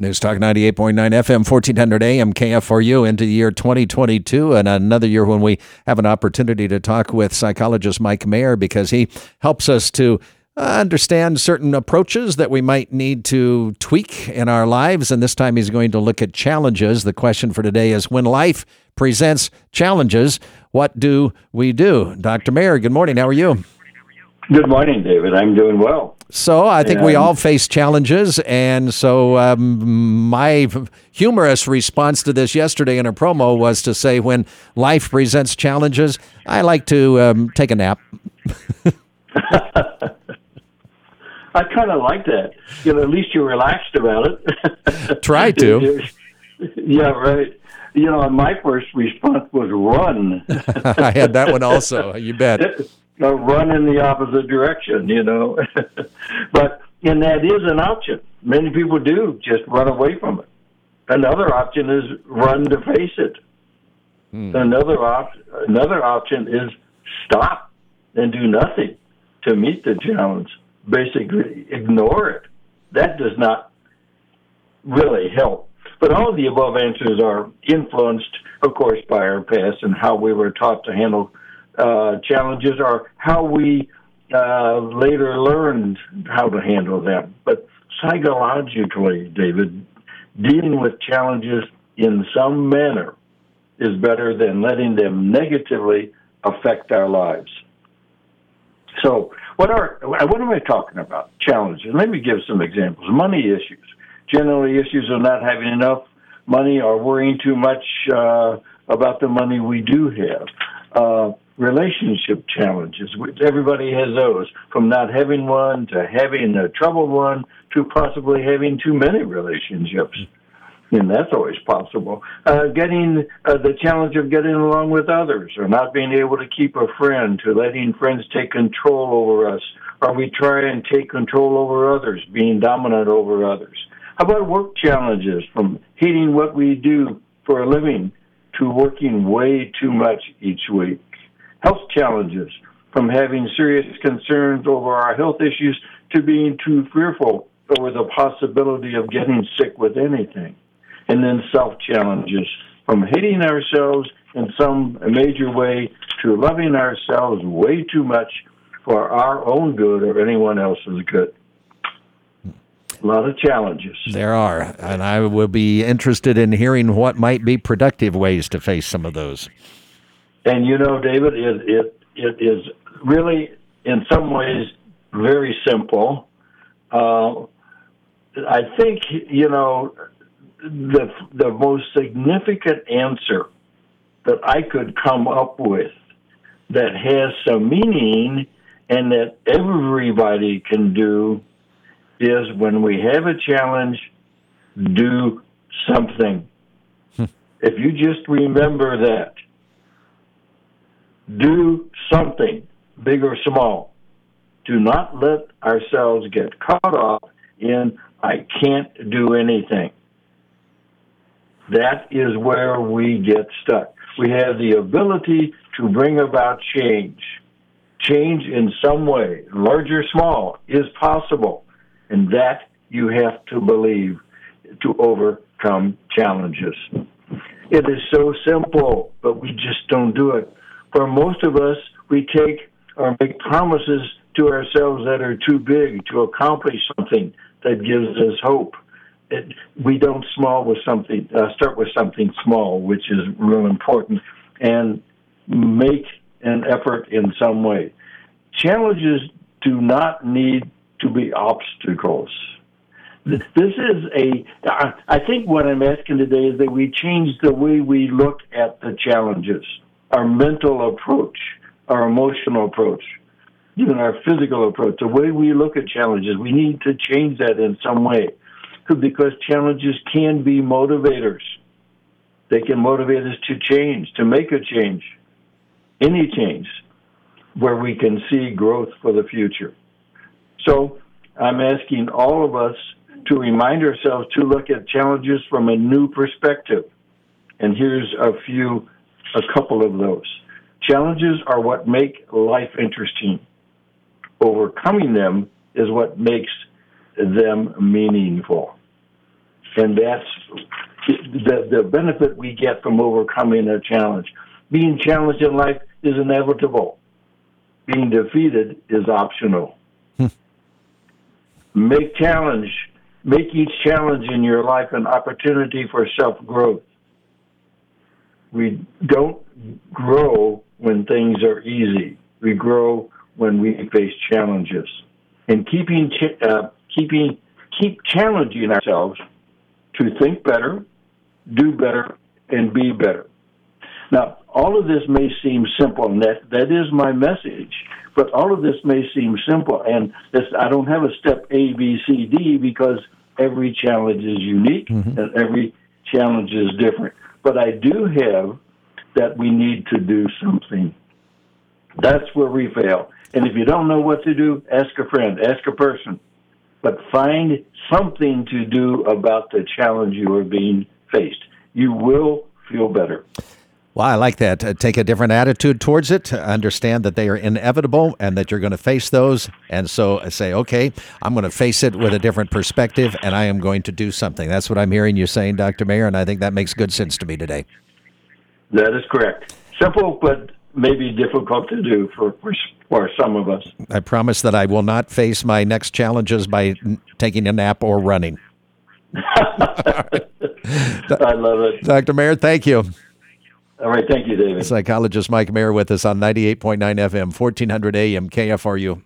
News Talk 98.9 FM, 1400 AM, KFRU into the year 2022, and another year when we have an opportunity to talk with psychologist Mike Mayer because he helps us to uh, understand certain approaches that we might need to tweak in our lives. And this time he's going to look at challenges. The question for today is when life presents challenges, what do we do? Dr. Mayer, good morning. How are you? Good morning, David. I'm doing well. So I think we all face challenges, and so um, my humorous response to this yesterday in a promo was to say, "When life presents challenges, I like to um, take a nap." I kind of like that. You know, at least you're relaxed about it. Try to. yeah, right. You know, my first response was run. I had that one also. You bet. Uh, run in the opposite direction, you know. but and that is an option. Many people do just run away from it. Another option is run to face it. Hmm. Another op- another option is stop and do nothing to meet the challenge. Basically, ignore it. That does not really help. But all of the above answers are influenced, of course, by our past and how we were taught to handle uh, challenges or how we uh, later learned how to handle them. But psychologically, David, dealing with challenges in some manner is better than letting them negatively affect our lives. So, what are what am I talking about? Challenges. Let me give some examples. Money issues. Generally, issues of not having enough money or worrying too much uh, about the money we do have. Uh, relationship challenges. Which everybody has those, from not having one to having a troubled one to possibly having too many relationships. And that's always possible. Uh, getting uh, the challenge of getting along with others, or not being able to keep a friend, to letting friends take control over us, or we try and take control over others, being dominant over others. How about work challenges, from hating what we do for a living to working way too much each week? Health challenges, from having serious concerns over our health issues to being too fearful over the possibility of getting sick with anything. And then self challenges, from hating ourselves in some major way to loving ourselves way too much for our own good or anyone else's good. A lot of challenges. There are. And I will be interested in hearing what might be productive ways to face some of those. And you know, David, it it it is really in some ways very simple. Uh, I think you know the the most significant answer that I could come up with that has some meaning and that everybody can do is when we have a challenge, do something. Hmm. if you just remember that, do something, big or small. Do not let ourselves get caught up in, I can't do anything. That is where we get stuck. We have the ability to bring about change. Change in some way, large or small, is possible. And that you have to believe to overcome challenges. It is so simple, but we just don't do it for most of us, we take or make promises to ourselves that are too big to accomplish something that gives us hope. It, we don't small with something uh, start with something small, which is real important, and make an effort in some way. Challenges do not need to be obstacles. This is a. I think what I'm asking today is that we change the way we look at the challenges our mental approach, our emotional approach, even our physical approach, the way we look at challenges, we need to change that in some way because challenges can be motivators. They can motivate us to change, to make a change, any change, where we can see growth for the future. So I'm asking all of us to remind ourselves to look at challenges from a new perspective. And here's a few a couple of those. Challenges are what make life interesting. Overcoming them is what makes them meaningful. and that's the the benefit we get from overcoming a challenge. Being challenged in life is inevitable. Being defeated is optional. Hmm. Make challenge, make each challenge in your life an opportunity for self growth. We don't grow when things are easy. We grow when we face challenges. And keeping uh, keeping keep challenging ourselves to think better, do better, and be better. Now, all of this may seem simple, and that, that is my message, but all of this may seem simple, and this, I don't have a step A, B, C, D because every challenge is unique mm-hmm. and every challenge is different. But I do have that we need to do something. That's where we fail. And if you don't know what to do, ask a friend, ask a person. But find something to do about the challenge you are being faced. You will feel better. Well, I like that. Uh, take a different attitude towards it. Understand that they are inevitable and that you're going to face those. And so uh, say, okay, I'm going to face it with a different perspective and I am going to do something. That's what I'm hearing you saying, Dr. Mayer. And I think that makes good sense to me today. That is correct. Simple, but maybe difficult to do for, for, for some of us. I promise that I will not face my next challenges by taking a nap or running. I love it. Dr. Mayer, thank you. All right. Thank you, David. Psychologist Mike Mayer with us on 98.9 FM, 1400 AM, KFRU.